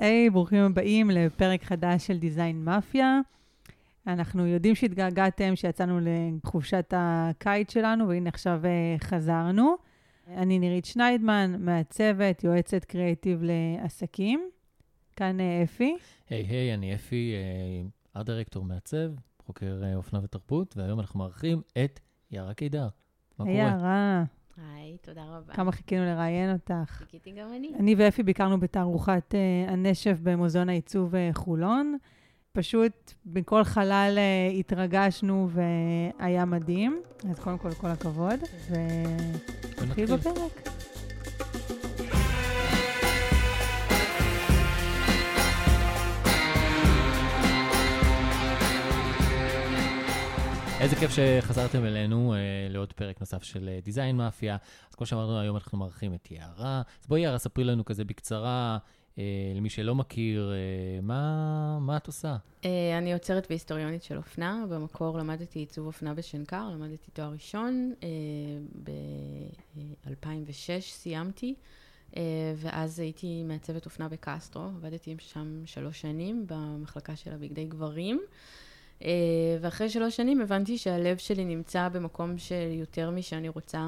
היי, hey, ברוכים הבאים לפרק חדש של דיזיין מאפיה. אנחנו יודעים שהתגעגעתם, שיצאנו לחופשת הקיץ שלנו, והנה עכשיו אה, חזרנו. אני נירית שניידמן, מעצבת, יועצת קריאיטיב לעסקים. כאן אה, אפי. היי, hey, היי, hey, אני אפי, ארט דירקטור מעצב, חוקר אה, אופנה ותרבות, והיום אנחנו מארחים את יערה קידר. מה קורה? היי, יערה. היי, תודה רבה. כמה חיכינו לראיין אותך. חיכיתי גם אני. אני ואפי ביקרנו בתערוכת uh, הנשף במוזיאון העיצוב uh, חולון. פשוט בכל חלל uh, התרגשנו והיה מדהים. אז קודם כל, כל הכבוד, ונתחיל בפרק. איזה כיף שחזרתם אלינו אה, לעוד פרק נוסף של דיזיין אה, מאפיה. אז כמו שאמרנו, היום אנחנו מארחים את יערה. אז בואי יערה, ספרי לנו כזה בקצרה, אה, למי שלא מכיר, אה, מה, מה את עושה? אה, אני יוצרת והיסטוריונית של אופנה. במקור למדתי עיצוב אופנה בשנקר, למדתי תואר ראשון. אה, ב-2006 סיימתי. Uh, ואז הייתי מעצבת אופנה בקסטרו, עבדתי שם שלוש שנים במחלקה של הבגדי גברים. אה, ואחרי שלוש שנים הבנתי שהלב שלי נמצא במקום של יותר משאני רוצה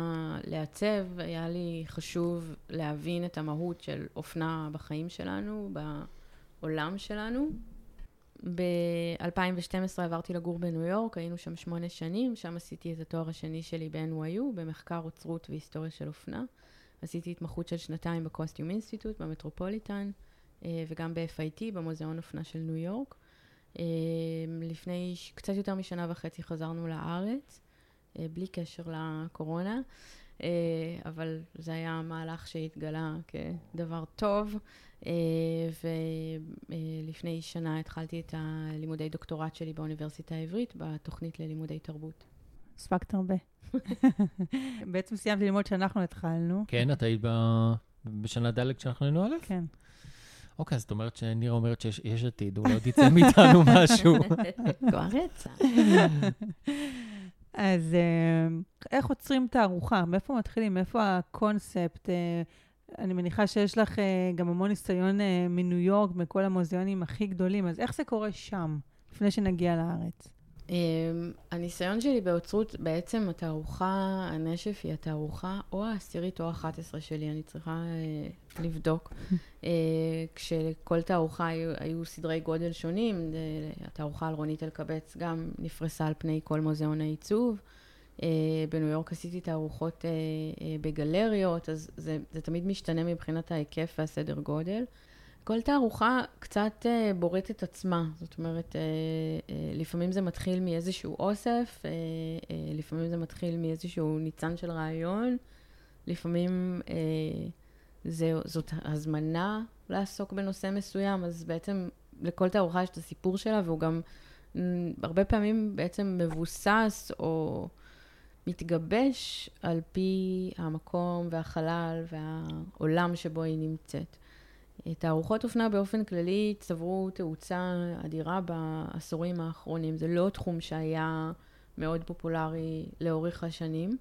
לעצב. היה לי חשוב להבין את המהות של אופנה בחיים שלנו, בעולם שלנו. ב-2012 עברתי לגור בניו יורק, היינו שם שמונה שנים, שם עשיתי את התואר השני שלי ב-NYU, במחקר אוצרות והיסטוריה של אופנה. עשיתי התמחות של שנתיים בקוסטיום אינסטיטוט, במטרופוליטן, אה, וגם ב-FIT, במוזיאון אופנה של ניו יורק. אמ, לפני קצת יותר משנה וחצי חזרנו לארץ, אה, בלי קשר לקורונה, אה, אבל זה היה מהלך שהתגלה כדבר טוב, אה, ולפני שנה התחלתי את הלימודי דוקטורט שלי באוניברסיטה העברית, בתוכנית ללימודי תרבות. הספקת הרבה. בעצם סיימתי ללמוד שאנחנו התחלנו. כן, את היית בשנה ד' כשאנחנו היינו א'? כן. אוקיי, זאת אומרת שנירה אומרת שיש עתיד, אולי עוד יצא מאיתנו משהו. כבר יצא. אז אה, איך עוצרים תערוכה? מאיפה מתחילים? מאיפה הקונספט? אה, אני מניחה שיש לך אה, גם המון ניסיון מניו יורק, מכל המוזיאונים הכי גדולים, אז איך זה קורה שם, לפני שנגיע לארץ? אמ, הניסיון שלי באוצרות, בעצם התערוכה, הנשף היא התערוכה או העשירית או האחת עשרה שלי, אני צריכה אה, לבדוק. אה, כשכל תערוכה היו, היו סדרי גודל שונים, אה, התערוכה על רונית אלקבץ גם נפרסה על פני כל מוזיאון העיצוב. אה, בניו יורק עשיתי תערוכות אה, אה, בגלריות, אז זה, זה תמיד משתנה מבחינת ההיקף והסדר גודל. כל תערוכה קצת uh, בוראת את עצמה, זאת אומרת, uh, uh, לפעמים זה מתחיל מאיזשהו אוסף, לפעמים זה מתחיל מאיזשהו ניצן של רעיון, לפעמים זה, זאת הזמנה לעסוק בנושא מסוים, אז בעצם לכל תערוכה יש את הסיפור שלה, והוא גם הרבה פעמים בעצם מבוסס או מתגבש על פי המקום והחלל והעולם שבו היא נמצאת. תערוכות אופנה באופן כללי צברו תאוצה אדירה בעשורים האחרונים. זה לא תחום שהיה מאוד פופולרי לאורך השנים.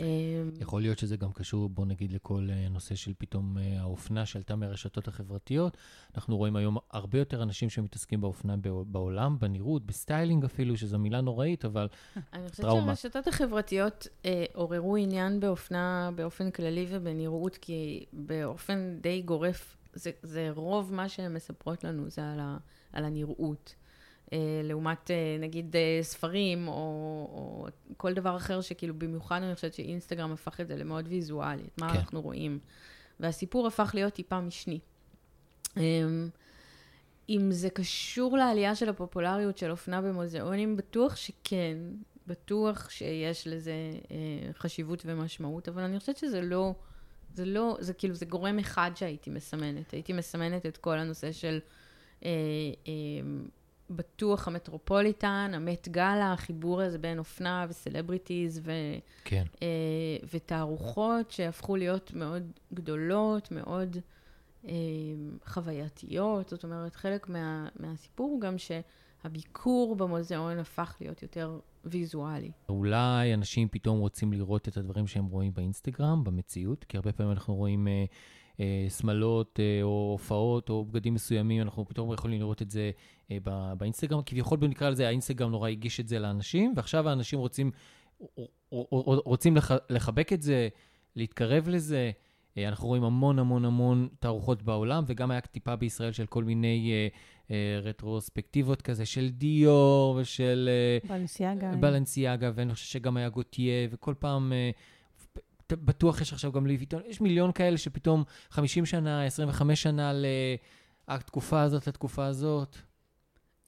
אמ, יכול להיות שזה גם קשור, בוא נגיד, לכל אה, נושא של פתאום אה, האופנה שעלתה מהרשתות החברתיות. אנחנו רואים היום הרבה יותר אנשים שמתעסקים באופנה בעולם, בנראות, ב styling אפילו, שזו מילה נוראית, אבל טראומה. אני חושבת שהרשתות החברתיות אה, עוררו עניין באופנה באופן כללי ובנראות, כי באופן די גורף זה, זה רוב מה שהן מספרות לנו, זה על, ה, על הנראות. Uh, לעומת, uh, נגיד, uh, ספרים, או, או כל דבר אחר שכאילו, במיוחד אני חושבת שאינסטגרם הפך את זה למאוד ויזואלי, את מה כן. אנחנו רואים. והסיפור הפך להיות טיפה משני. Um, אם זה קשור לעלייה של הפופולריות של אופנה במוזיאונים, בטוח שכן, בטוח שיש לזה uh, חשיבות ומשמעות, אבל אני חושבת שזה לא... זה לא, זה כאילו, זה גורם אחד שהייתי מסמנת. הייתי מסמנת את כל הנושא של אה, אה, בטוח המטרופוליטן, המט גאלה, החיבור הזה בין אופנה וסלבריטיז ו, כן. אה, ותערוכות שהפכו להיות מאוד גדולות, מאוד אה, חווייתיות. זאת אומרת, חלק מה, מהסיפור הוא גם שהביקור במוזיאון הפך להיות יותר ויזואלי. אולי אנשים פתאום רוצים לראות את הדברים שהם רואים באינסטגרם, במציאות, כי הרבה פעמים אנחנו רואים... אה, אה, אה, או הופעות או בגדים מסוימים, אנחנו פתאום יכולים לראות את זה אה, באינסטגרם. כביכול, נקרא לזה, האינסטגרם נורא הגיש את זה לאנשים, ועכשיו האנשים רוצים, רוצים לח, לחבק את זה, להתקרב לזה. אה, אנחנו רואים המון המון המון תערוכות בעולם, וגם היה טיפה בישראל של כל מיני אה, אה, רטרוספקטיבות כזה, של דיור ושל... אה, בלנסיאגה. בלנסיאגה, ואני חושב שגם היה גוטיה, וכל פעם... אה, בטוח יש עכשיו גם לוי יש מיליון כאלה שפתאום 50 שנה, 25 שנה לתקופה הזאת, לתקופה הזאת.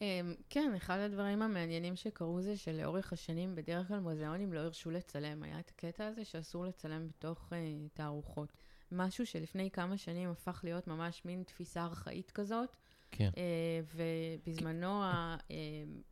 אמ, כן, אחד הדברים המעניינים שקרו זה שלאורך השנים בדרך כלל מוזיאונים לא הרשו לצלם. היה את הקטע הזה שאסור לצלם בתוך uh, תערוכות. משהו שלפני כמה שנים הפך להיות ממש מין תפיסה ארכאית כזאת. כן. Uh, ובזמנו ה... Uh,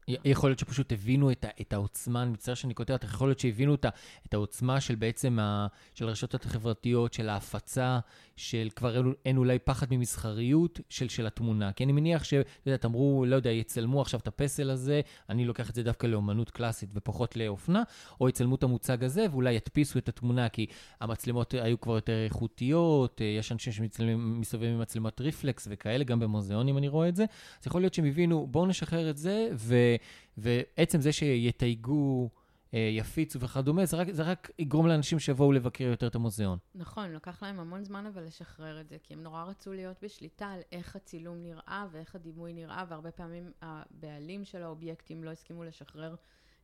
יכול להיות שפשוט הבינו את, את העוצמה, אני מצטער שאני כותב, יכול להיות שהבינו את, את העוצמה של בעצם, ה, של הרשתות החברתיות, של ההפצה, של כבר אין, אין אולי פחד ממסחריות של, של התמונה. כי אני מניח ש... אתה יודע, אמרו, לא יודע, יצלמו עכשיו את הפסל הזה, אני לוקח את זה דווקא לאומנות קלאסית ופחות לאופנה, או יצלמו את המוצג הזה ואולי ידפיסו את התמונה, כי המצלמות היו כבר יותר איכותיות, אה, יש אנשים שמסתובבים עם מצלמות ריפלקס וכאלה, גם במוזיאונים אני רואה את זה. אז יכול להיות שהם הבינו, בואו נשחרר את זה, ו, ועצם זה שיתייגו... אה, יפיצו וכדומה, זה רק, זה רק יגרום לאנשים שיבואו לבקר יותר את המוזיאון. נכון, לקח להם המון זמן אבל לשחרר את זה, כי הם נורא רצו להיות בשליטה על איך הצילום נראה ואיך הדימוי נראה, והרבה פעמים הבעלים של האובייקטים לא הסכימו לשחרר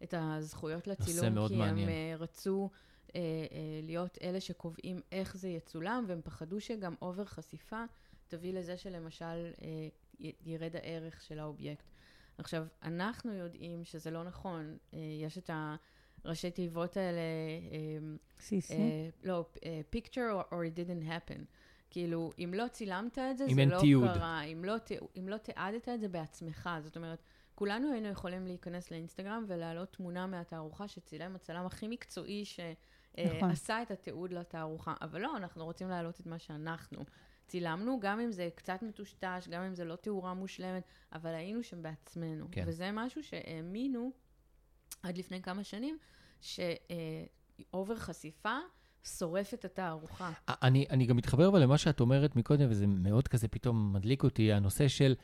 את הזכויות לצילום, כי מעניין. הם uh, רצו uh, להיות אלה שקובעים איך זה יצולם, והם פחדו שגם אובר חשיפה תביא לזה שלמשל ירד הערך של האובייקט. עכשיו, אנחנו יודעים שזה לא נכון. יש את ה... ראשי תיבות האלה... CC? אמ, uh, לא, uh, picture or, or it didn't happen. כאילו, אם לא צילמת את זה, זה לא תיעוד. קרה. אם לא, אם לא תיעדת את זה בעצמך, זאת אומרת, כולנו היינו יכולים להיכנס לאינסטגרם ולהעלות תמונה מהתערוכה שצילם הצלם הכי מקצועי שעשה נכון. uh, את התיעוד לתערוכה, אבל לא, אנחנו רוצים להעלות את מה שאנחנו. צילמנו, גם אם זה קצת מטושטש, גם אם זה לא תאורה מושלמת, אבל היינו שם בעצמנו. כן. וזה משהו שהאמינו עד לפני כמה שנים, שאובר חשיפה שורף את התערוכה. אני, אני גם מתחבר אבל למה שאת אומרת מקודם, וזה מאוד כזה פתאום מדליק אותי, הנושא של...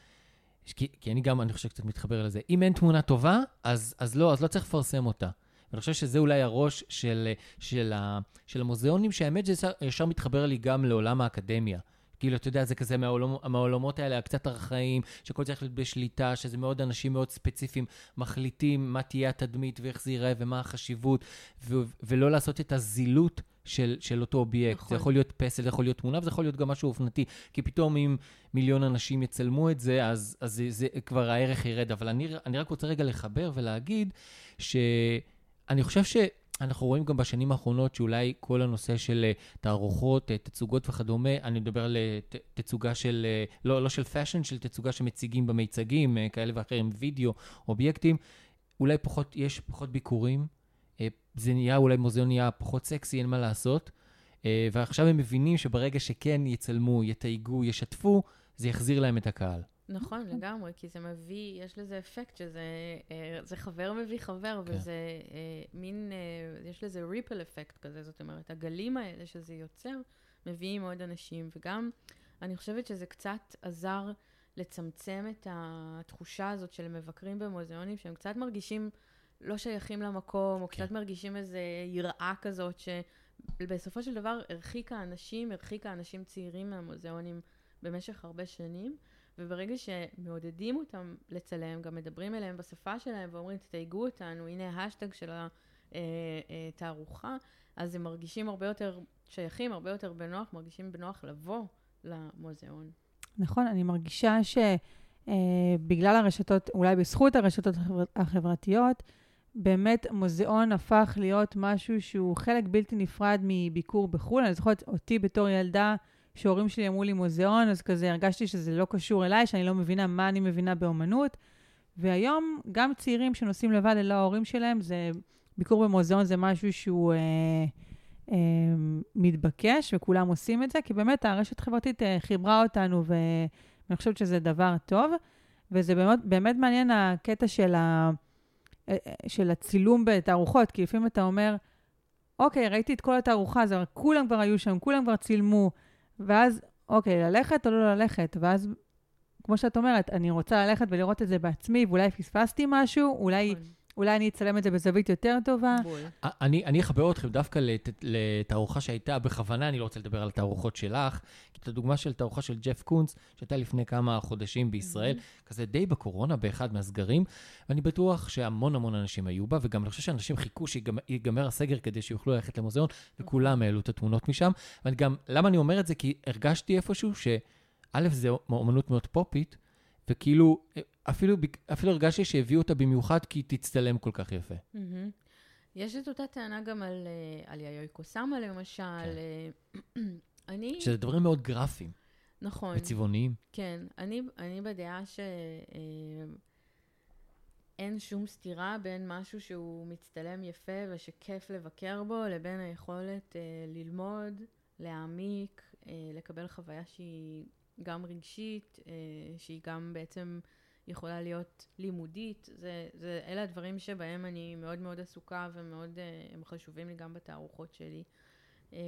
כי, כי אני גם, אני חושב קצת מתחבר לזה. אם אין תמונה טובה, אז, אז לא, אז לא צריך לפרסם אותה. ואני חושב שזה אולי הראש של, של, ה, של המוזיאונים, שהאמת שזה ישר מתחבר לי גם לעולם האקדמיה. כאילו, אתה יודע, זה כזה מהעולמ, מהעולמות האלה הקצת ארכאיים, שהכל צריך להיות בשליטה, שזה מאוד אנשים מאוד ספציפיים מחליטים מה תהיה התדמית ואיך זה ייראה ומה החשיבות, ו- ולא לעשות את הזילות של, של אותו אובייקט. נכון. זה יכול להיות פסל, זה יכול להיות תמונה, וזה יכול להיות גם משהו אופנתי. כי פתאום אם מיליון אנשים יצלמו את זה, אז, אז זה, זה כבר הערך ירד. אבל אני, אני רק רוצה רגע לחבר ולהגיד שאני חושב ש... אנחנו רואים גם בשנים האחרונות שאולי כל הנושא של אה, תערוכות, אה, תצוגות וכדומה, אני מדבר על אה, תצוגה של, לא, לא של fashion, של תצוגה שמציגים במיצגים, כאלה ואחרים, וידאו, אובייקטים, אולי פחות, יש פחות ביקורים, זה נהיה, אולי מוזיאון נהיה פחות סקסי, אין מה לעשות, ועכשיו הם מבינים שברגע שכן יצלמו, יתייגו, ישתפו, זה יחזיר להם את הקהל. נכון, לגמרי, כי זה מביא, יש לזה אפקט שזה אה, זה חבר מביא חבר, כן. וזה אה, מין, אה, יש לזה ריפל אפקט כזה, זאת אומרת, הגלים האלה שזה יוצר, מביאים עוד אנשים, וגם אני חושבת שזה קצת עזר לצמצם את התחושה הזאת של מבקרים במוזיאונים, שהם קצת מרגישים לא שייכים למקום, או כן. קצת מרגישים איזו יראה כזאת, שבסופו של דבר הרחיקה אנשים, הרחיקה אנשים צעירים מהמוזיאונים במשך הרבה שנים. וברגע שמעודדים אותם לצלם, גם מדברים אליהם בשפה שלהם ואומרים, תתייגו אותנו, הנה ההאשטאג של התערוכה, אז הם מרגישים הרבה יותר שייכים, הרבה יותר בנוח, מרגישים בנוח לבוא למוזיאון. נכון, אני מרגישה שבגלל אה, הרשתות, אולי בזכות הרשתות החברתיות, באמת מוזיאון הפך להיות משהו שהוא חלק בלתי נפרד מביקור בחו"ל. אני זוכרת אותי בתור ילדה, כשהורים שלי אמרו לי מוזיאון, אז כזה הרגשתי שזה לא קשור אליי, שאני לא מבינה מה אני מבינה באומנות. והיום, גם צעירים שנוסעים לבד ללא ההורים שלהם, זה, ביקור במוזיאון זה משהו שהוא אה, אה, מתבקש, וכולם עושים את זה, כי באמת הרשת החברתית אה, חיברה אותנו, ואני חושבת שזה דבר טוב. וזה באמת, באמת מעניין הקטע של, ה, אה, אה, של הצילום בתערוכות, כי לפעמים אתה אומר, אוקיי, ראיתי את כל התערוכה, זה, כולם כבר היו שם, כולם כבר צילמו. ואז אוקיי, ללכת או לא ללכת? ואז, כמו שאת אומרת, אני רוצה ללכת ולראות את זה בעצמי, ואולי פספסתי משהו, אולי, נכון, אולי אני אצלם את זה בזווית יותר טובה. אני, אני אחבר אתכם דווקא לת, לתערוכה שהייתה, בכוונה אני לא רוצה לדבר על התערוכות שלך, כי את הדוגמה של תערוכה של ג'ף קונץ, שהייתה לפני כמה חודשים בישראל, כזה די בקורונה, באחד מהסגרים, ואני בטוח שהמון המון אנשים היו בה, וגם אני חושב שאנשים חיכו שיגמר הסגר כדי שיוכלו ללכת למוזיאון, וכולם העלו את התמונות משם. ואני גם, למה אני אומר את זה? כי הרגשתי איפשהו שא', זה אומנות מאוד פופית, וכאילו, אפילו, אפילו הרגשתי שהביאו אותה במיוחד כי היא תצטלם כל כך יפה. מהמם. יש את אותה טענה גם על, אה, על יאיוי קוסאמה למשל. אה, אני, שזה דברים מאוד גרפיים נכון, וצבעוניים. כן. אני, אני בדעה שאין שום סתירה בין משהו שהוא מצטלם יפה ושכיף לבקר בו, לבין היכולת אה, ללמוד, להעמיק, אה, לקבל חוויה שהיא גם רגשית, אה, שהיא גם בעצם יכולה להיות לימודית. זה, זה, אלה הדברים שבהם אני מאוד מאוד עסוקה ומאוד אה, הם חשובים לי גם בתערוכות שלי. אה,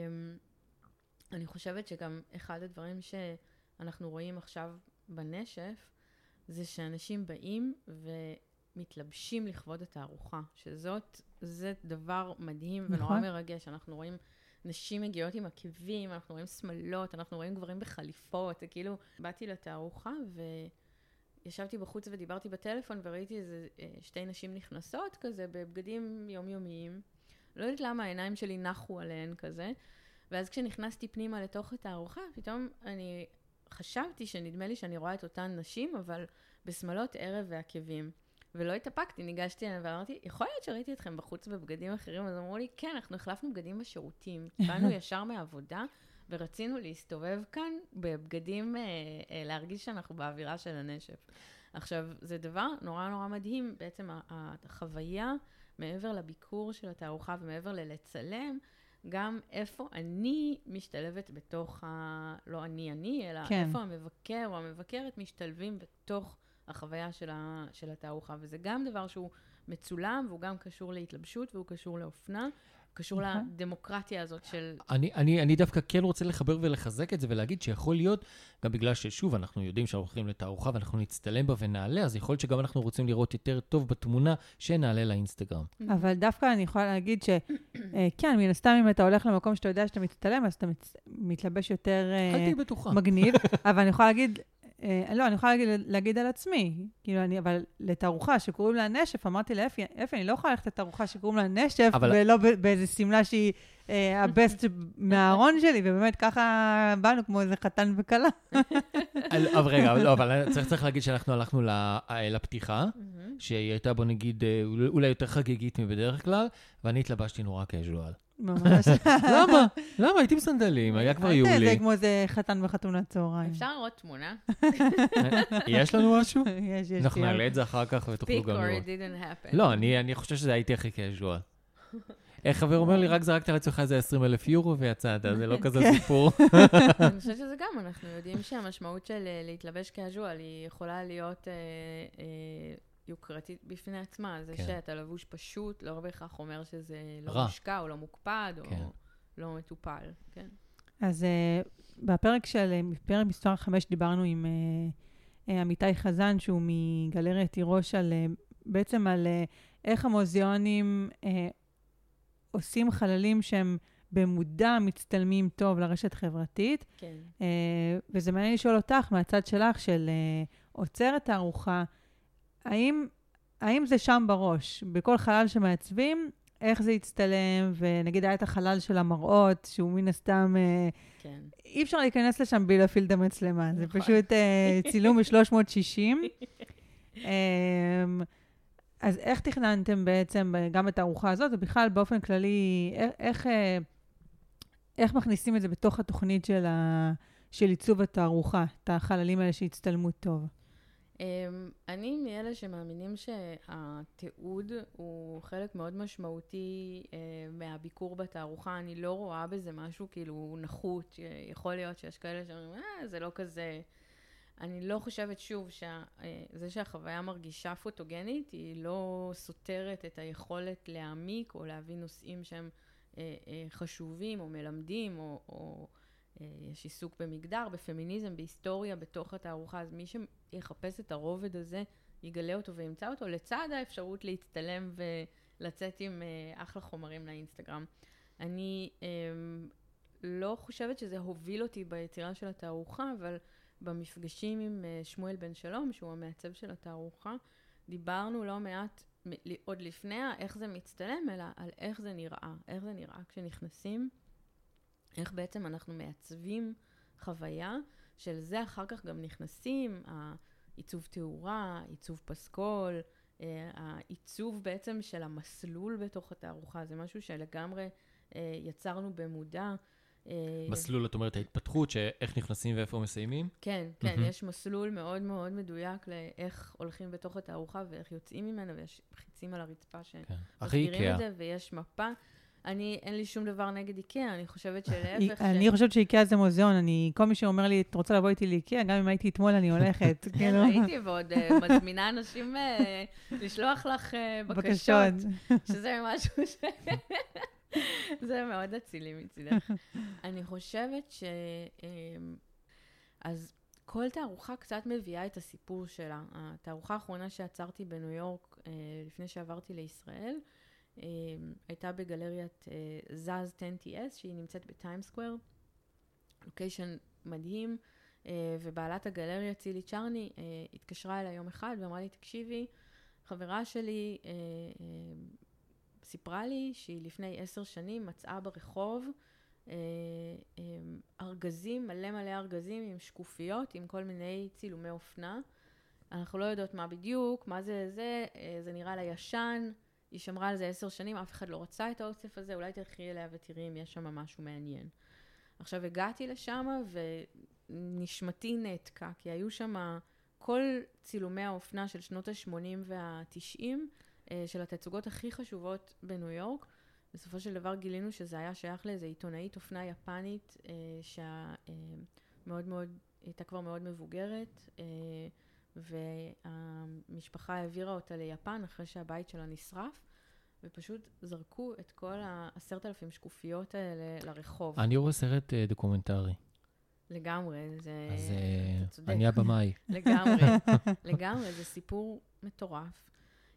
אני חושבת שגם אחד הדברים שאנחנו רואים עכשיו בנשף, זה שאנשים באים ומתלבשים לכבוד התערוכה, שזאת, זה דבר מדהים ונורא נכון. מרגש. אנחנו רואים נשים מגיעות עם עקבים, אנחנו רואים שמלות, אנחנו רואים גברים בחליפות, זה כאילו, באתי לתערוכה וישבתי בחוץ ודיברתי בטלפון וראיתי איזה אה, שתי נשים נכנסות כזה בבגדים יומיומיים. לא יודעת למה העיניים שלי נחו עליהן כזה. ואז כשנכנסתי פנימה לתוך התערוכה, פתאום אני חשבתי שנדמה לי שאני רואה את אותן נשים, אבל בשמלות ערב ועקבים. ולא התאפקתי, ניגשתי אליהם ואמרתי, יכול להיות שראיתי אתכם בחוץ בבגדים אחרים? אז אמרו לי, כן, אנחנו החלפנו בגדים בשירותים. באנו ישר מהעבודה, ורצינו להסתובב כאן בבגדים, אה, אה, להרגיש שאנחנו באווירה של הנשף. עכשיו, זה דבר נורא נורא מדהים, בעצם החוויה, מעבר לביקור של התערוכה ומעבר ללצלם, גם איפה אני משתלבת בתוך ה... לא אני אני, אלא. כן. איפה המבקר או המבקרת משתלבים בתוך החוויה של, ה... של התערוכה. וזה גם דבר שהוא מצולם, והוא גם קשור להתלבשות, והוא קשור לאופנה, קשור נכון. לדמוקרטיה הזאת של... אני, אני, אני דווקא כן רוצה לחבר ולחזק את זה ולהגיד שיכול להיות, גם בגלל ששוב, אנחנו יודעים שאנחנו הולכים לתערוכה ואנחנו נצטלם בה ונעלה, אז יכול להיות שגם אנחנו רוצים לראות יותר טוב בתמונה שנעלה לאינסטגרם. אבל דווקא אני יכולה להגיד שכן, מן הסתם, אם אתה הולך למקום שאתה יודע שאתה מצטלם, אז אתה מצ... מתלבש יותר אה, אל תהיי בטוחה. מגניב, אבל אני יכולה להגיד, אה, לא, אני יכולה להגיד, להגיד על עצמי, כאילו, אני, אבל לתערוכה שקוראים לה נשף, אמרתי לאפי, אפי, אני לא יכולה ללכת לתערוכה שקוראים לה נשף, אבל- ולא ב- באיזה שמלה שהיא אה, הבסט מהארון שלי, ובאמת ככה באנו כמו איזה חתן וכלה. אל- אבל רגע, לא, אבל צריך, צריך להגיד שאנחנו הלכנו אה, לפתיחה. שהיא הייתה, בוא נגיד, אה, אולי- אולי יותר חגיגית מבדרך כלל, ואני התלבשתי נורא קז'ואל. ממש. למה? למה? הייתי עם סנדלים, היה כבר זה יולי. כמו איזה חתן וחתונת צהריים. אפשר לראות תמונה? יש לנו משהו? יש, יש. אנחנו נעלה את זה אחר כך ותוכלו גם לראות. לא, אני אני חושב שזה הייתי הכי קז'ואל. איך חבר אומר לי, רק זרקת על עצמך איזה 20 אלף יורו ויצאת, זה לא כזה כן. סיפור. אני חושבת שזה גם, אנחנו יודעים שהמשמעות של אה, להתלבש קאז'ואל היא יכולה להיות אה, אה, יוקרתית בפני עצמה. זה כן. שאתה לבוש פשוט, לא בהכרח אומר שזה לא רע. מושקע או לא מוקפד או כן. לא מטופל. כן. אז uh, בפרק של, אה, פרק מספר 5 דיברנו עם uh, uh, עמיתי חזן, שהוא מגלריית תירוש, על, uh, בעצם על uh, איך המוזיאונים uh, עושים חללים שהם במודע מצטלמים טוב לרשת חברתית. כן. Uh, וזה מעניין לשאול אותך, מהצד שלך, של uh, עוצרת תערוכה, האם, האם זה שם בראש? בכל חלל שמעצבים, איך זה יצטלם? ונגיד היה את החלל של המראות, שהוא מן הסתם... Uh, כן. אי אפשר להיכנס לשם בלי להפעיל את המצלמה, זה נכון. פשוט אה, צילום ב-360. אז איך תכננתם בעצם ב- גם את הארוחה הזאת, ובכלל באופן כללי, איך, איך, אה, איך מכניסים את זה בתוך התוכנית של, ה, של עיצוב התערוכה, את החללים האלה שהצטלמו טוב? Um, אני מאלה שמאמינים שהתיעוד הוא חלק מאוד משמעותי uh, מהביקור בתערוכה. אני לא רואה בזה משהו כאילו נחות. יכול להיות שיש כאלה שאומרים, אה, זה לא כזה... אני לא חושבת, שוב, שזה שהחוויה מרגישה פוטוגנית, היא לא סותרת את היכולת להעמיק או להביא נושאים שהם אה, אה, חשובים או מלמדים או, או יש עיסוק במגדר, בפמיניזם, בהיסטוריה, בתוך התערוכה, אז מי שיחפש את הרובד הזה, יגלה אותו וימצא אותו, לצד האפשרות להצטלם ולצאת עם אה, אחלה חומרים לאינסטגרם. אני אה, לא חושבת שזה הוביל אותי ביצירה של התערוכה, אבל במפגשים עם אה, שמואל בן שלום, שהוא המעצב של התערוכה, דיברנו לא מעט, עוד לפני איך זה מצטלם, אלא על איך זה נראה, איך זה נראה כשנכנסים, איך בעצם אנחנו מעצבים חוויה, של זה אחר כך גם נכנסים, עיצוב תאורה, עיצוב פסקול, אה, העיצוב בעצם של המסלול בתוך התערוכה, זה משהו שלגמרי אה, יצרנו במודע. אה, מסלול, את אומרת, ההתפתחות, שאיך נכנסים ואיפה מסיימים? כן, כן, mm-hmm. יש מסלול מאוד מאוד מדויק לאיך הולכים בתוך התערוכה ואיך יוצאים ממנו, ויש חיצים על הרצפה שמסבירים כן. את זה, ויש מפה. אני, אין לי שום דבר נגד איקאה, אני חושבת שלהפך... אני חושבת שאיקאה זה מוזיאון, אני, כל מי שאומר לי, את רוצה לבוא איתי לאיקאה, גם אם הייתי אתמול, אני הולכת. כן, כאילו. ראיתי, ועוד אה, מזמינה אנשים אה, לשלוח לך אה, בקשות. שזה משהו ש... זה מאוד אצילי מצידך. אני חושבת ש... אז כל תערוכה קצת מביאה את הסיפור שלה. התערוכה האחרונה שעצרתי בניו יורק לפני שעברתי לישראל, אמ, הייתה בגלריית אה, זז 10TS, שהיא נמצאת בטיים סקוואר, לוקיישן מדהים, אה, ובעלת הגלריה, צילי צ'רני, אה, התקשרה אליי יום אחד ואמרה לי, תקשיבי, חברה שלי סיפרה לי שהיא לפני עשר שנים מצאה ברחוב ארגזים, מלא מלא ארגזים עם שקופיות, עם כל מיני צילומי אופנה. אנחנו לא יודעות מה בדיוק, מה זה זה, זה נראה לה ישן. היא שמרה על זה עשר שנים, אף אחד לא רצה את האוסף הזה, אולי תלכי אליה ותראי אם יש שם משהו מעניין. עכשיו, הגעתי לשם ונשמתי נעתקה, כי היו שם כל צילומי האופנה של שנות ה-80 וה-90, אה, של התצוגות הכי חשובות בניו יורק. בסופו של דבר גילינו שזה היה שייך לאיזו עיתונאית אופנה יפנית, אה, שמאוד מאוד, הייתה כבר מאוד מבוגרת. אה, והמשפחה העבירה אותה ליפן אחרי שהבית שלה נשרף, ופשוט זרקו את כל העשרת אלפים שקופיות האלה לרחוב. אני רואה סרט אה, דוקומנטרי. לגמרי, זה... אז אה, אני הבמאי. לגמרי, לגמרי, זה סיפור מטורף.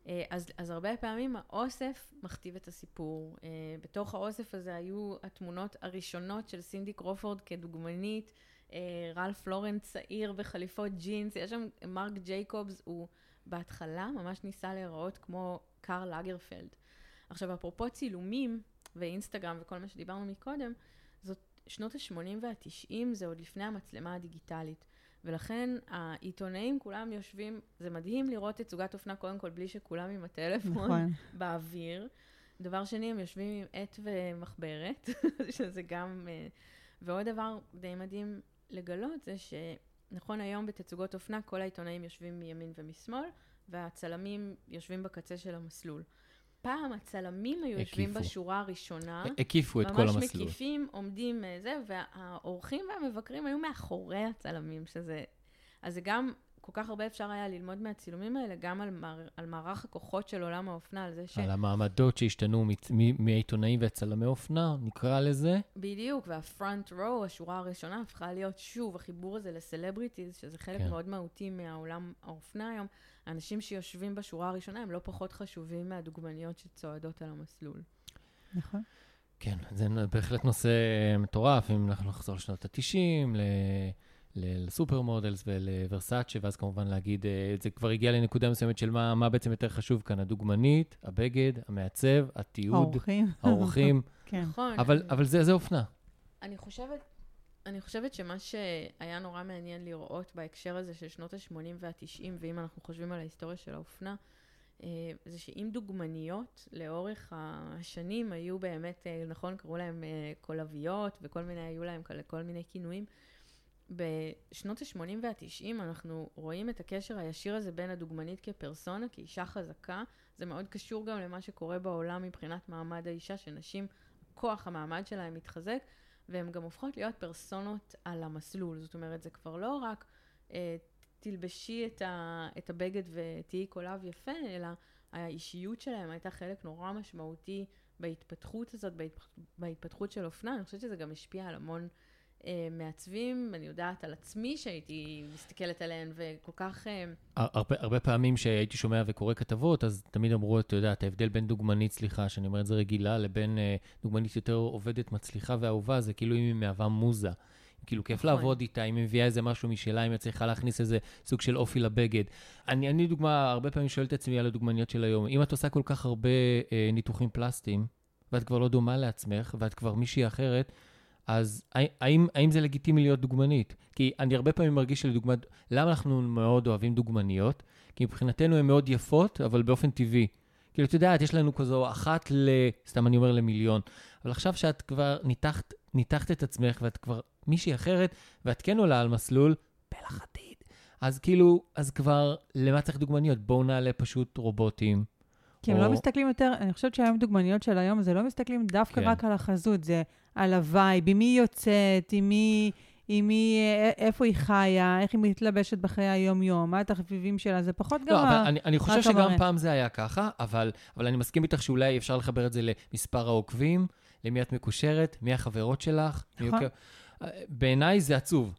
אה, אז, אז הרבה פעמים האוסף מכתיב את הסיפור. בתוך האוסף הזה היו התמונות הראשונות של סינדי קרופורד כדוגמנית. אה, רלף לורן צעיר בחליפות ג'ינס, יש שם מרק ג'ייקובס, הוא בהתחלה ממש ניסה להיראות כמו קארל לגרפלד. עכשיו, אפרופו צילומים ואינסטגרם וכל מה שדיברנו מקודם, זאת שנות ה-80 וה-90, זה עוד לפני המצלמה הדיגיטלית. ולכן העיתונאים כולם יושבים, זה מדהים לראות תצוגת אופנה קודם כל בלי שכולם עם הטלפון נכון. באוויר. דבר שני, הם יושבים עם עט ומחברת, שזה גם... אה, ועוד דבר די מדהים לגלות זה שנכון היום בתצוגות אופנה כל העיתונאים יושבים מימין ומשמאל, והצלמים יושבים בקצה של המסלול. פעם הצלמים היו הקיפו. יושבים בשורה הראשונה. הקיפו את כל המסלול. ממש מקיפים, עומדים אה, זה, והאורחים והמבקרים היו מאחורי הצלמים, שזה... אז זה גם כל כך הרבה אפשר היה ללמוד מהצילומים האלה, גם על, מער, על מערך הכוחות של עולם האופנה, על זה ש... על המעמדות שהשתנו מהעיתונאים והצלמי אופנה, נקרא לזה. בדיוק, והפרונט רו, השורה הראשונה, הפכה להיות שוב החיבור הזה לסלבריטיז, שזה חלק כן. מאוד מהותי מהעולם האופנה היום. האנשים שיושבים בשורה הראשונה הם לא פחות חשובים מהדוגמניות שצועדות על המסלול. נכון. כן, זה בהחלט נושא מטורף, אם אנחנו נחזור לשנות ה-90, ל... ל supermodels ולוורסאצ'ה, ואז כמובן להגיד, אה, זה כבר הגיע לנקודה מסוימת של מה, מה בעצם יותר חשוב כאן, הדוגמנית, הבגד, המעצב, התיעוד, האורחים. האורחים. כן. נכון. אבל, אבל זה, זה אופנה. אני חושבת, אני חושבת שמה שהיה נורא מעניין לראות בהקשר הזה של שנות ה-80 וה-90, ואם אנחנו חושבים על ההיסטוריה של האופנה, אה, זה שאם דוגמניות לאורך השנים היו באמת, אה, נכון, קראו להם קולביות וכל מיני, היו להם כל מיני כינויים, בשנות ה-80 וה-90 אנחנו רואים את הקשר הישיר הזה בין הדוגמנית כפרסונה, כאישה חזקה. זה מאוד קשור גם למה שקורה בעולם מבחינת מעמד האישה, שנשים, כוח המעמד שלהן מתחזק, והן גם הופכות להיות פרסונות על המסלול. זאת אומרת, זה כבר לא רק אה, תלבשי את, ה, את הבגד ותהיי קולב יפה, אלא האישיות שלהן הייתה חלק נורא משמעותי בהתפתחות הזאת, בהתפתחות של אופנה. אני חושבת שזה גם השפיע על המון... אה, מעצבים, אני יודעת על עצמי שהייתי מסתכלת עליהן, וכל כך... אה, הרבה, הרבה פעמים שהייתי שומע וקורא כתבות, אז תמיד אמרו, אתה יודע, את ההבדל בין דוגמנית, סליחה, שאני אומר את זה רגילה, לבין אה, דוגמנית יותר עובדת, מצליחה ואהובה, זה כאילו אם היא מהווה מוזה. כאילו, כיף נכון. לעבוד איתה, אם היא מביאה איזה משהו משלה, אם היא צריכה להכניס איזה סוג של אופי לבגד. אני, אני דוגמה, הרבה פעמים שואל את עצמי על הדוגמניות של היום, אם את עושה כל כך הרבה אה, ניתוחים פלסטיים, ואת כבר לא דומה לעצמך, ואת כבר מישהי אחרת, אז האם, האם זה לגיטימי להיות דוגמנית? כי אני הרבה פעמים מרגיש שלדוגמה, למה אנחנו מאוד אוהבים דוגמניות? כי מבחינתנו הן מאוד יפות, אבל באופן טבעי. כאילו, את יודעת, יש לנו כזו אחת ל... סתם אני אומר למיליון. אבל עכשיו שאת כבר ניתחת, ניתחת את עצמך ואת כבר מישהי אחרת, ואת כן עולה על מסלול, פלח עתיד. אז כאילו, אז כבר, למה צריך דוגמניות? בואו נעלה פשוט רובוטים. כי הם לא מסתכלים יותר, אני חושבת שהיום דוגמניות של היום, זה לא מסתכלים דווקא כן. רק על החזות, זה על ה vibe, עם מי היא יוצאת, עם מי, עם מי, א- איפה היא חיה, איך היא מתלבשת בחיי היום-יום, מה התחביבים שלה, זה פחות גם לא, אבל. אני, אני חושב שגם המראה. פעם זה היה ככה, אבל, אבל אני מסכים איתך שאולי אפשר לחבר את זה למספר העוקבים, למי את מקושרת, מי החברות שלך. מי נכון. עוקב. אה, בעיניי זה עצוב.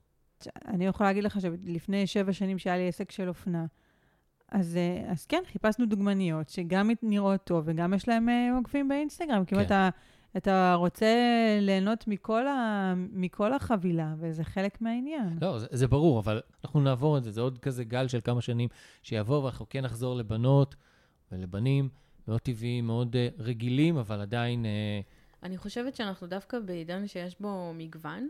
אני יכולה להגיד לך שלפני שבע שנים שהיה לי עסק של אופנה, אז, אה, אז כן, חיפשנו דוגמניות שגם נראות טוב וגם יש להן אה, עוקבים באינסטגרם. כי אם כן. אתה, אתה רוצה ליהנות מכל, ה, מכל החבילה, וזה חלק מהעניין. לא, זה, זה ברור, אבל אנחנו נעבור את זה, זה עוד כזה גל של כמה שנים שיעבור, ואנחנו כן נחזור לבנות ולבנים מאוד טבעיים, מאוד uh, רגילים, אבל עדיין... Uh, אני חושבת שאנחנו דווקא בעידן שיש בו מגוון,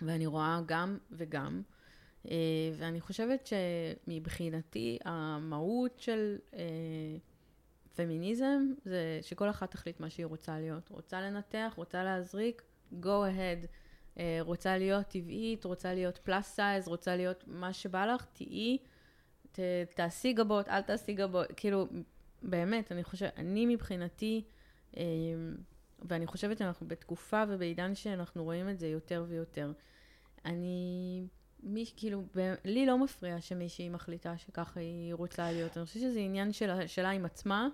ואני רואה גם וגם. אה, ואני חושבת שמבחינתי המהות של אה, פמיניזם זה שכל אחת תחליט מה שהיא רוצה להיות. רוצה לנתח, רוצה להזריק, go ahead. אה, רוצה להיות טבעית, רוצה להיות פלאס סייז, רוצה להיות מה שבא לך, תהיי, תעשי גבות, אל תעשי גבות. כאילו, באמת, אני חושבת, אני מבחינתי, ואני חושבת שאנחנו בתקופה ובעידן שאנחנו רואים את זה יותר ויותר. אני, מי, כאילו, ב, לי לא מפריע שמישהי מחליטה שככה היא רוצה להיות. אני חושבת שזה עניין שלה, שלה עם עצמה,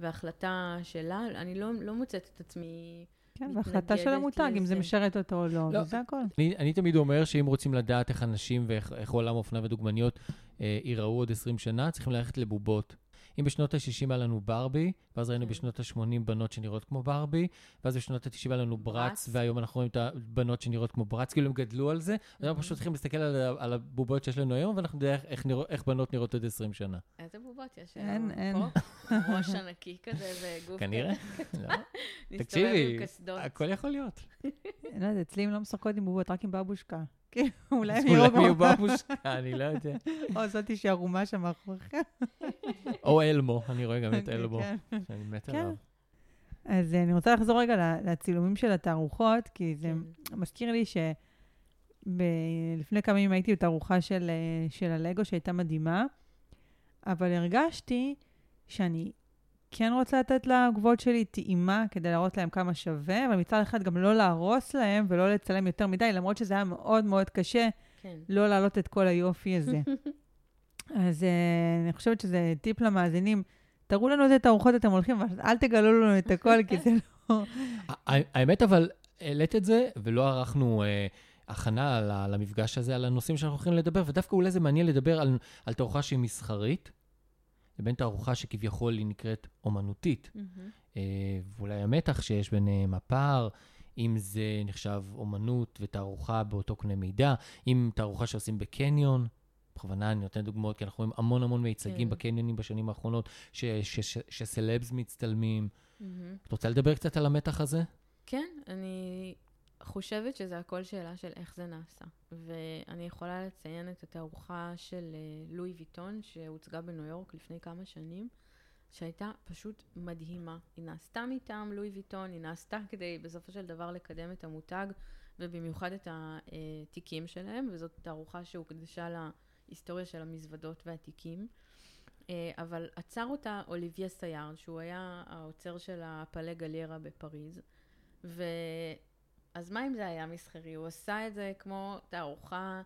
והחלטה שלה. אני לא, לא מוצאת את עצמי... כן, והחלטה של המותג, אם זה. משרת אותו או לא, לא. וזה הכל. אני, אני תמיד אומר שאם רוצים לדעת איך אנשים ואיך איך עולם האופנה ודוגמניות אה, ייראו עוד 20 שנה, צריכים ללכת לבובות. אם בשנות ה-60 היה לנו ברבי, ואז ראינו כן. בשנות ה-80 בנות שנראות כמו ברבי, ואז בשנות ה-90 היה לנו ברץ. והיום אנחנו רואים את הבנות שנראות כמו ברץ, כאילו הם גדלו על זה, אז אנחנו פשוט צריכים להסתכל על, הבובות שיש לנו היום, ואנחנו נדע איך, בנות נראות עוד 20 שנה. איזה בובות יש אין, היום? אין. פה? ראש ענקי כזה וגוף כנראה. לא. תקשיבי. הכל יכול להיות. לא יודעת, אצלי הם לא משחקות עם בובות, רק עם בבושקה. כאילו, אולי הם יראו אולי יהיו כמו... בבושקה, אני לא יודע. או זאתי שערומה שם מאחוריכם. או אלמו, אני רואה גם את אלמו, כן. שאני מת כן. עליו. אז אה, אני רוצה לחזור רגע לצילומים של התערוכות, כי זה כן. מזכיר לי שלפני כמה ימים הייתי בתערוכה של, אה, של הלגו שהייתה מדהימה, אבל הרגשתי שאני כן רוצה לתת לעקבות שלי טעימה כדי להראות להם כמה שווה, אבל מצד אחד גם לא להרוס להם ולא לצלם יותר מדי, למרות שזה היה מאוד מאוד קשה כן. לא להעלות את כל היופי הזה. אז uh, אני חושבת שזה טיפ למאזינים. תראו לנו איזה תערוכות אתם הולכים, אבל אל תגלו לנו את הכל, כי זה לא... האמת, אבל העלית את זה, ולא ערכנו אה, הכנה למפגש הזה, על הנושאים שאנחנו הולכים לדבר, ודווקא אולי זה מעניין לדבר על, על תערוכה שהיא מסחרית, לבין תערוכה שכביכול היא נקראת אומנותית. אה, ואולי המתח שיש ביניהם, הפער, אם זה נחשב אומנות ותערוכה באותו קנה מידה, אם תערוכה שעושים בקניון, בכוונה אני נותן דוגמאות, כי אנחנו רואים המון המון מיצגים כן. בקניונים בשנים האחרונות, ש- ש- ש- שסלבס מצטלמים. מהמם. את רוצה לדבר קצת על המתח הזה? כן, אני חושבת שזה הכל שאלה של איך זה נעשה. ואני יכולה לציין את התערוכה של אה, לואי ויטון, שהוצגה בניו יורק לפני כמה שנים, שהייתה פשוט מדהימה. היא נעשתה מטעם לואי ויטון, היא נעשתה כדי בסופו של דבר לקדם את המותג, ובמיוחד את התיקים שלהם, וזאת תערוכה שהוקדשה להיסטוריה של המזוודות והתיקים. אה, אבל עצר אותה אוליביה סייארד, שהוא היה האוצר של הפלה גליירה בפריז. ו... אז מה אם זה היה מסחרי? הוא עשה את זה כמו תערוכה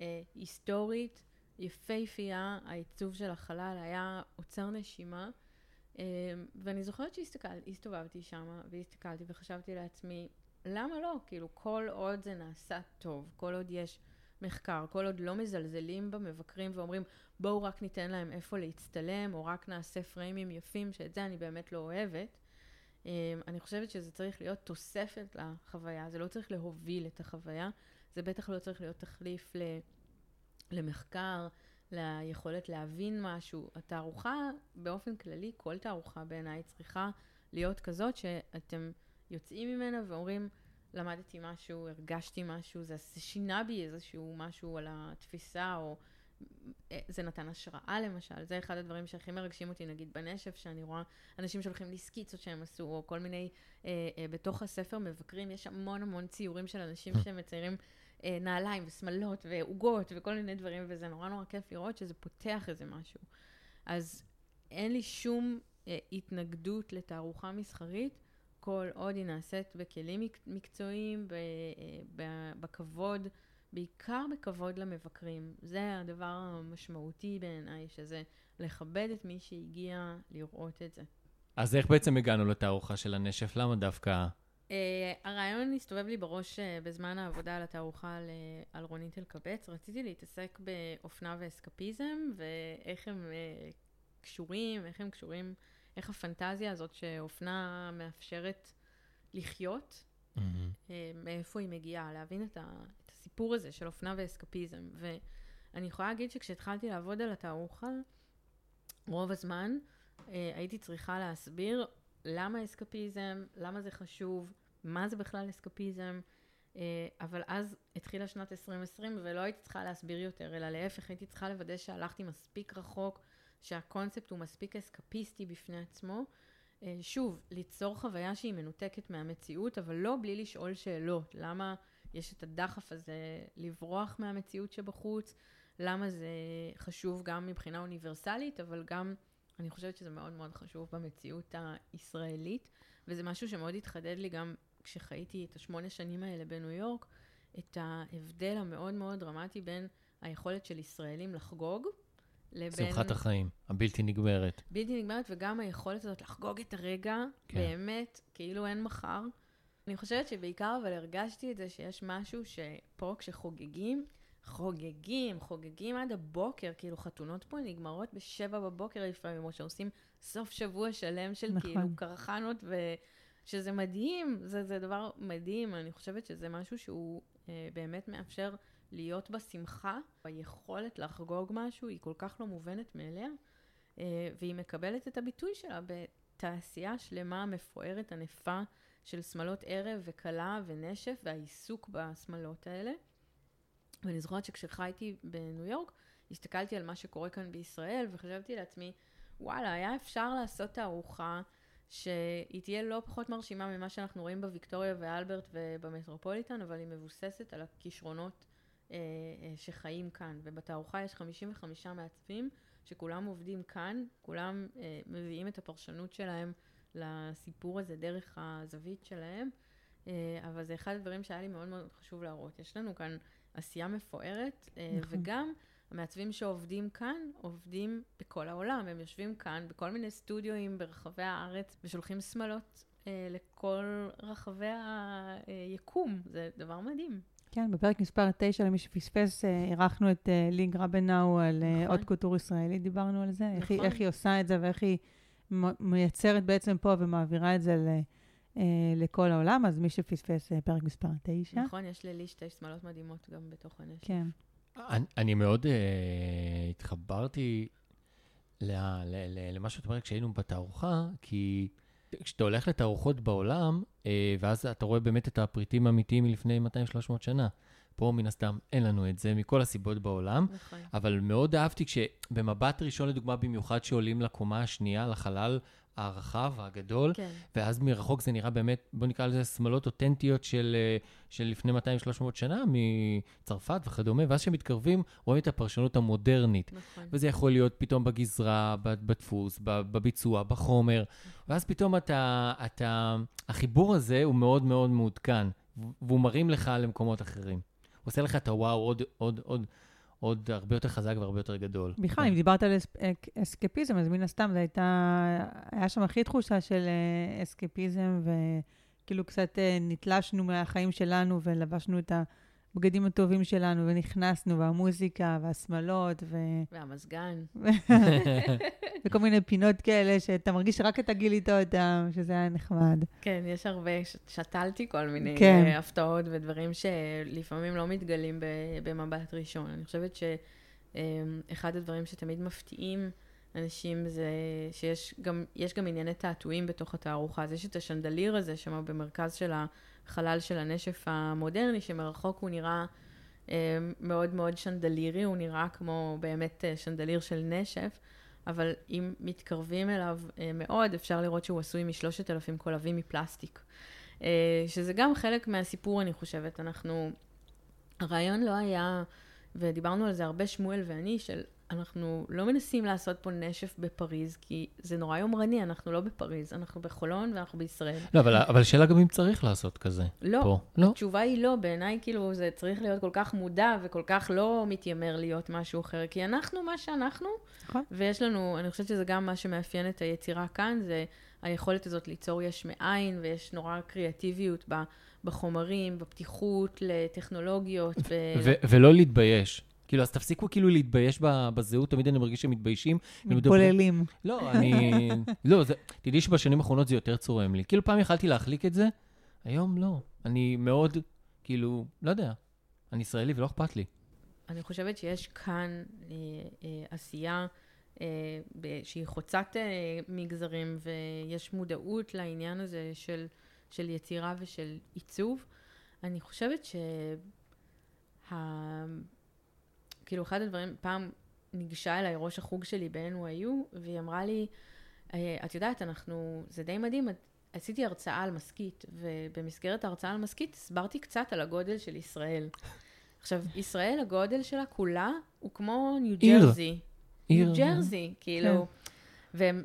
אה, היסטורית, יפהפייה, העיצוב של החלל היה עוצר נשימה. אה, ואני זוכרת שהסתכלתי, הסתובבתי שם והסתכלתי וחשבתי לעצמי, למה לא? כאילו, כל עוד זה נעשה טוב, כל עוד יש מחקר, כל עוד לא מזלזלים במבקרים ואומרים, בואו רק ניתן להם איפה להצטלם, או רק נעשה פריימים יפים, שאת זה אני באמת לא אוהבת. אמ, אני חושבת שזה צריך להיות תוספת לחוויה, זה לא צריך להוביל את החוויה, זה בטח לא צריך להיות תחליף למחקר, ליכולת להבין משהו. התערוכה, באופן כללי, כל תערוכה בעיניי צריכה להיות כזאת שאתם יוצאים ממנה ואומרים, למדתי משהו, הרגשתי משהו, זה שינה בי איזשהו משהו על התפיסה, או זה נתן השראה למשל. זה אחד הדברים שהכי מרגשים אותי, נגיד בנשף, שאני רואה אנשים שהולכים לי סקיצות שהם עשו, או כל מיני, אה, אה, בתוך הספר מבקרים, יש המון המון ציורים של אנשים שמציירים אה, נעליים ושמלות ועוגות וכל מיני דברים, וזה נורא נורא כיף לראות שזה פותח איזה משהו. אז אין לי שום אה, התנגדות לתערוכה מסחרית, כל עוד היא נעשית בכלים מקצועיים, ב, אה, בכבוד, בעיקר בכבוד למבקרים. זה הדבר המשמעותי בעיניי, שזה לכבד את מי שהגיע לראות את זה. אז איך בעצם הגענו לתערוכה של הנשף? למה דווקא Uh, הרעיון הסתובב לי בראש uh, בזמן העבודה על התערוכה על, uh, על רונית אלקבץ. רציתי להתעסק באופנה ואסקפיזם, ואיך הם uh, קשורים, איך הם קשורים, איך הפנטזיה הזאת שאופנה מאפשרת לחיות, mm-hmm. uh, מאיפה היא מגיעה, להבין את, ה, הסיפור הזה של אופנה ואסקפיזם. ואני יכולה להגיד שכשהתחלתי לעבוד על התערוכה, רוב הזמן uh, הייתי צריכה להסביר למה אסקפיזם, למה זה חשוב, מה זה בכלל אסקפיזם, אה, אבל אז התחילה שנת 2020 ולא הייתי צריכה להסביר יותר, אלא להפך, הייתי צריכה לוודא שהלכתי מספיק רחוק, שהקונספט הוא מספיק אסקפיסטי בפני עצמו. אה, שוב, ליצור חוויה שהיא מנותקת מהמציאות, אבל לא בלי לשאול שאלות. למה יש את הדחף הזה לברוח מהמציאות שבחוץ? למה זה חשוב גם מבחינה אוניברסלית, אבל גם אני חושבת שזה מאוד מאוד חשוב במציאות הישראלית, וזה משהו שמאוד התחדד לי גם כשחייתי את השמונה שנים האלה בניו יורק, את ההבדל המאוד מאוד דרמטי בין היכולת של ישראלים לחגוג, לבין... שמחת החיים, הבלתי נגמרת. בלתי נגמרת, וגם היכולת הזאת לחגוג את הרגע, כן. באמת, כאילו אין מחר. אני חושבת שבעיקר, אבל הרגשתי את זה שיש משהו שפה כשחוגגים, חוגגים, חוגגים עד הבוקר, כאילו חתונות פה נגמרות בשבע בבוקר לפעמים, או שעושים סוף שבוע שלם של נכון. כאילו קרחנות, ושזה מדהים, זה, זה דבר מדהים, אני חושבת שזה משהו שהוא אה, באמת מאפשר להיות בשמחה, היכולת לחגוג משהו היא כל כך לא מובנת מאליה, אה, והיא מקבלת את הביטוי שלה בתעשייה שלמה, מפוארת, ענפה, של שמלות ערב וכלה ונשף, והעיסוק בשמלות האלה. ואני זוכרת שכשחייתי בניו יורק, הסתכלתי על מה שקורה כאן בישראל, וחשבתי לעצמי, וואלה, היה אפשר לעשות תערוכה שהיא תהיה לא פחות מרשימה ממה שאנחנו רואים בוויקטוריה ואלברט ובמטרופוליטן, אבל היא מבוססת על הכישרונות אה, אה, שחיים כאן. ובתערוכה יש 55 מעצבים, שכולם עובדים כאן, כולם אה, מביאים את הפרשנות שלהם לסיפור הזה דרך הזווית שלהם, אה, אבל זה אחד הדברים שהיה לי מאוד מאוד חשוב להראות. יש לנו כאן... עשייה מפוארת, אה, נכון. וגם המעצבים שעובדים כאן, עובדים בכל העולם. הם יושבים כאן בכל מיני סטודיואים ברחבי הארץ, ושולחים שמלות אה, לכל רחבי היקום. זה דבר מדהים. כן, בפרק מספר 9, למי שפספס, אירחנו את לי גרבנאו על נכון. עוד קוטור ישראלי, דיברנו על זה. נכון. איך, היא, איך היא עושה את זה ואיך היא מייצרת בעצם פה ומעבירה את זה ל... אה, לכל העולם, אז מי שפספס אה, פרק מספר 9. נכון, יש ללי שתי שמלות מדהימות גם בתוך הנשק. כן. אני, אני מאוד uh, התחברתי למה שאת אומרת כשהיינו בתערוכה, כי כשאתה הולך לתערוכות בעולם, uh, ואז אתה רואה באמת את הפריטים האמיתיים מלפני 200-300 שנה. פה מן הסתם אין לנו את זה, מכל הסיבות בעולם. נכון. אבל מאוד אהבתי כשבמבט ראשון, לדוגמה, במיוחד שעולים לקומה השנייה, לחלל הרחב, הגדול, כן. ואז מרחוק זה נראה באמת, בוא נקרא לזה שמאלות אותנטיות של, אה, של לפני 200-300 שנה, מצרפת וכדומה, ואז כשמתקרבים, רואים את הפרשנות המודרנית. נכון. וזה יכול להיות פתאום בגזרה, בדפוס, בביצוע, בחומר, ואז פתאום אתה, אתה, החיבור הזה הוא מאוד מאוד מעודכן, והוא מרים לך למקומות אחרים. הוא עושה לך את הוואו עוד, עוד, עוד. עוד הרבה יותר חזק והרבה יותר גדול. בכלל, אם דיברת על אסקפיזם, אז מן הסתם זה הייתה, היה שם הכי תחושה של אה, אסקפיזם כאילו קצת אה, נתלשנו מהחיים שלנו ולבשנו את הבגדים הטובים שלנו ונכנסנו, והמוזיקה והשמלות ו... והמזגן. וכל מיני פינות כאלה שאתה מרגיש שרק אתה גילית אותם, שזה היה נחמד. כן, יש הרבה, ש- שתלתי כל מיני כן. כן. הפתעות ודברים שלפעמים לא מתגלים במבט ראשון. אני חושבת שאחד הדברים שתמיד מפתיעים אנשים זה שיש גם, גם ענייני תעתועים בתוך התערוכה. אז יש את השנדליר הזה שם במרכז של החלל של הנשף המודרני, שמרחוק הוא נראה אה, מאוד מאוד שנדלירי, הוא נראה כמו באמת אה, שנדליר של נשף. אבל אם מתקרבים אליו אה, מאוד, אפשר לראות שהוא עשוי משלושת אלפים קולבים מפלסטיק. שזה גם חלק מהסיפור, אני חושבת. אנחנו... הרעיון לא היה, ודיברנו על זה הרבה, שמואל ואני, של אנחנו לא מנסים לעשות פה נשף בפריז, כי זה נורא יומרני, אנחנו לא בפריז, אנחנו בחולון ואנחנו בישראל. לא, אבל, אבל השאלה גם אם צריך לעשות כזה. לא, פה. לא? התשובה היא לא, בעיניי כאילו זה צריך להיות כל כך מודע וכל כך לא מתיימר להיות משהו אחר, כי אנחנו מה שאנחנו, נכון. ויש לנו, אני חושבת שזה גם מה שמאפיין את היצירה כאן, זה היכולת הזאת ליצור יש מאין, ויש נורא קריאטיביות ב- בחומרים, בפתיחות לטכנולוגיות. ו... ו- ולא להתבייש. כאילו, אז תפסיקו כאילו להתבייש בזהות, תמיד אני מרגיש שמתביישים. ומדברים- מתבוללים. לא, אני... לא. תדעי שבשנים האחרונות זה יותר צורם לי. כאילו, פעם יכלתי להחליק את זה, היום לא. אני מאוד, כאילו, לא יודע. אני ישראלי ולא אכפת לי. אני חושבת שיש כאן אה, אה, עשייה אה, שהיא חוצת אה, מגזרים, ויש מודעות לעניין הזה של, של יצירה ושל עיצוב. אני חושבת שה... כאילו, אחד הדברים, פעם ניגשה אליי ראש החוג שלי ב-NYU, והיא אמרה לי, "אה, את יודעת, אנחנו, זה די מדהים, את- עשיתי הרצאה על משכית, ובמסגרת ההרצאה על משכית הסברתי קצת על הגודל של ישראל. עכשיו, ישראל, הגודל שלה כולה הוא כמו ניו. ג'רזי. ניו עיר. ג'רזי, כאילו. והם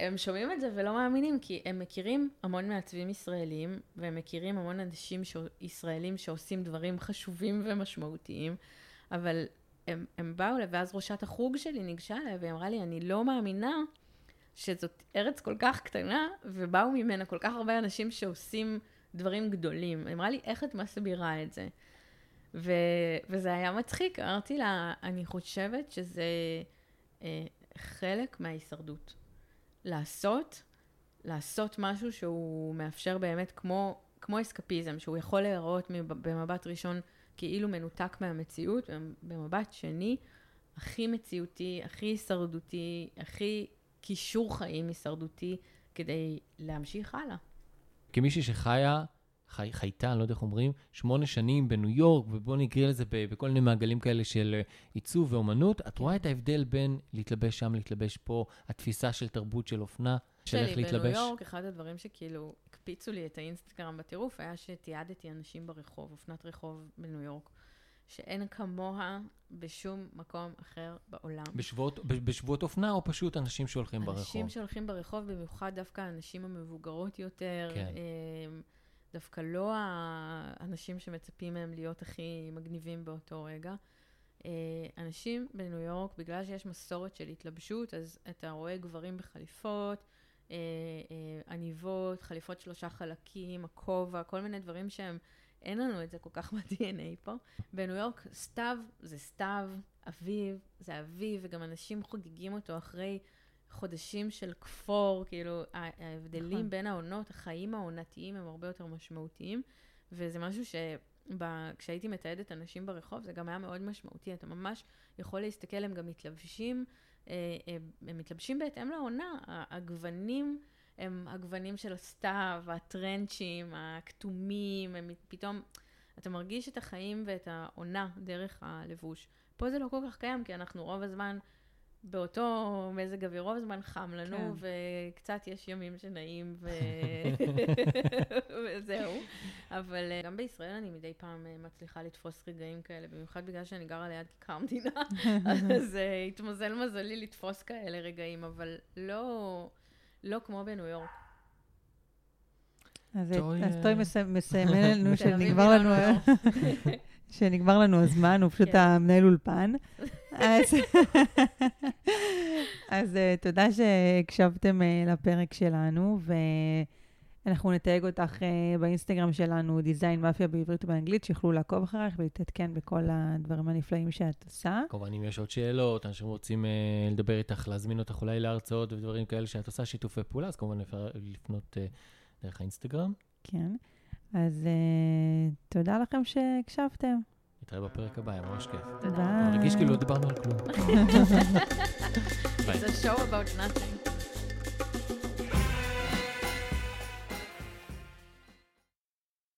הם שומעים את זה ולא מאמינים, כי הם מכירים המון מעצבים ישראלים, והם מכירים המון אנשים ש... ישראלים שעושים דברים חשובים ומשמעותיים, אבל הם, הם באו אליי, ואז ראשת החוג שלי ניגשה אליי והיא אמרה לי, אני לא מאמינה שזאת ארץ כל כך קטנה, ובאו ממנה כל כך הרבה אנשים שעושים דברים גדולים. היא אמרה לי, איך את מסבירה את זה? ו... וזה היה מצחיק, אמרתי לה, אני חושבת שזה אה, חלק מההישרדות. לעשות, לעשות משהו שהוא מאפשר באמת כמו, כמו אסקפיזם, שהוא יכול להיראות מב- במבט ראשון כאילו מנותק מהמציאות, ובמבט שני, הכי מציאותי, הכי הישרדותי, הכי כישור חיים הישרדותי, כדי להמשיך הלאה. כמישהי שחיה, חי, חייתה, אני לא יודע איך אומרים, שמונה שנים בניו יורק, ובואו נקריא לזה בכל מיני מעגלים כאלה של אה, עיצוב ואומנות, את רואה את ההבדל בין להתלבש שם, להתלבש פה, התפיסה של תרבות של אופנה, שלי להתלבש? בניו יורק, אחד הדברים שכאילו הקפיצו לי את האינסטגרם בטירוף, היה שתיעדתי אנשים ברחוב, אופנת רחוב בניו יורק, שאין כמוה בשום מקום אחר בעולם. בשבועות, בשבועות אופנה, או פשוט אנשים שהולכים ברחוב? אנשים שהולכים ברחוב, במיוחד דווקא הנשים המבוגרות יותר, כן. אמ, דווקא לא האנשים שמצפים מהם להיות הכי מגניבים באותו רגע. אה, אנשים בניו יורק, בגלל שיש מסורת של התלבשות, אז אתה רואה גברים בחליפות, עניבות, חליפות שלושה חלקים, הכובע, כל מיני דברים שהם, אין לנו את זה כל כך ב-DNA פה. בניו יורק, סתיו זה סתיו, אביב זה אביב, וגם אנשים חוגגים אותו אחרי חודשים של כפור, כאילו, ההבדלים נכון. בין העונות, החיים העונתיים הם הרבה יותר משמעותיים, וזה משהו ש... ב- כשהייתי מתעדת אנשים ברחוב, זה גם היה מאוד משמעותי. אתה ממש יכול להסתכל, הם גם מתלבשים, אה, אה, הם מתלבשים בהתאם לעונה. הגוונים הם הגוונים של הסתיו, הטרנצ'ים, הכתומים, הם פתאום, אתה מרגיש את החיים ואת העונה דרך הלבוש. פה זה לא כל כך קיים, כי אנחנו רוב הזמן באותו מזג אוויר, רוב הזמן חם לנו, כן. וקצת יש ימים שנעים, ו... וזהו. אבל אה, גם בישראל אני מדי פעם אה, מצליחה לתפוס רגעים כאלה, במיוחד בגלל שאני גרה ליד כיכר המדינה, אז אה, התמזל מזלי לתפוס כאלה רגעים, אבל לא, לא כמו בניו יורק. אז טוי, אה, טוי מסי- מסמן לנו שנגמר היא לנו... שנגמר לנו הזמן, הוא פשוט כן. המנהל אולפן. אז, אז אה, תודה שהקשבתם אה, לפרק שלנו, אנחנו נתייג אותך אה, באינסטגרם שלנו, Design Mafia בעברית ובאנגלית, שיוכלו לעקוב אחריך ולהתעדכן בכל הדברים הנפלאים שאת עושה. כמובן, אם יש עוד שאלות, אנשים רוצים אה, לדבר איתך, להזמין אותך אולי להרצאות ודברים כאלה שאת עושה שיתופי פעולה, אז כמובן אפשר לפנות אה, דרך האינסטגרם. כן, אז uh, תודה לכם שהקשבתם. נתראה בפרק הבא, היה ממש כיף. ביי. מרגיש כאילו לא דיברנו על כלום. It's a show about nothing.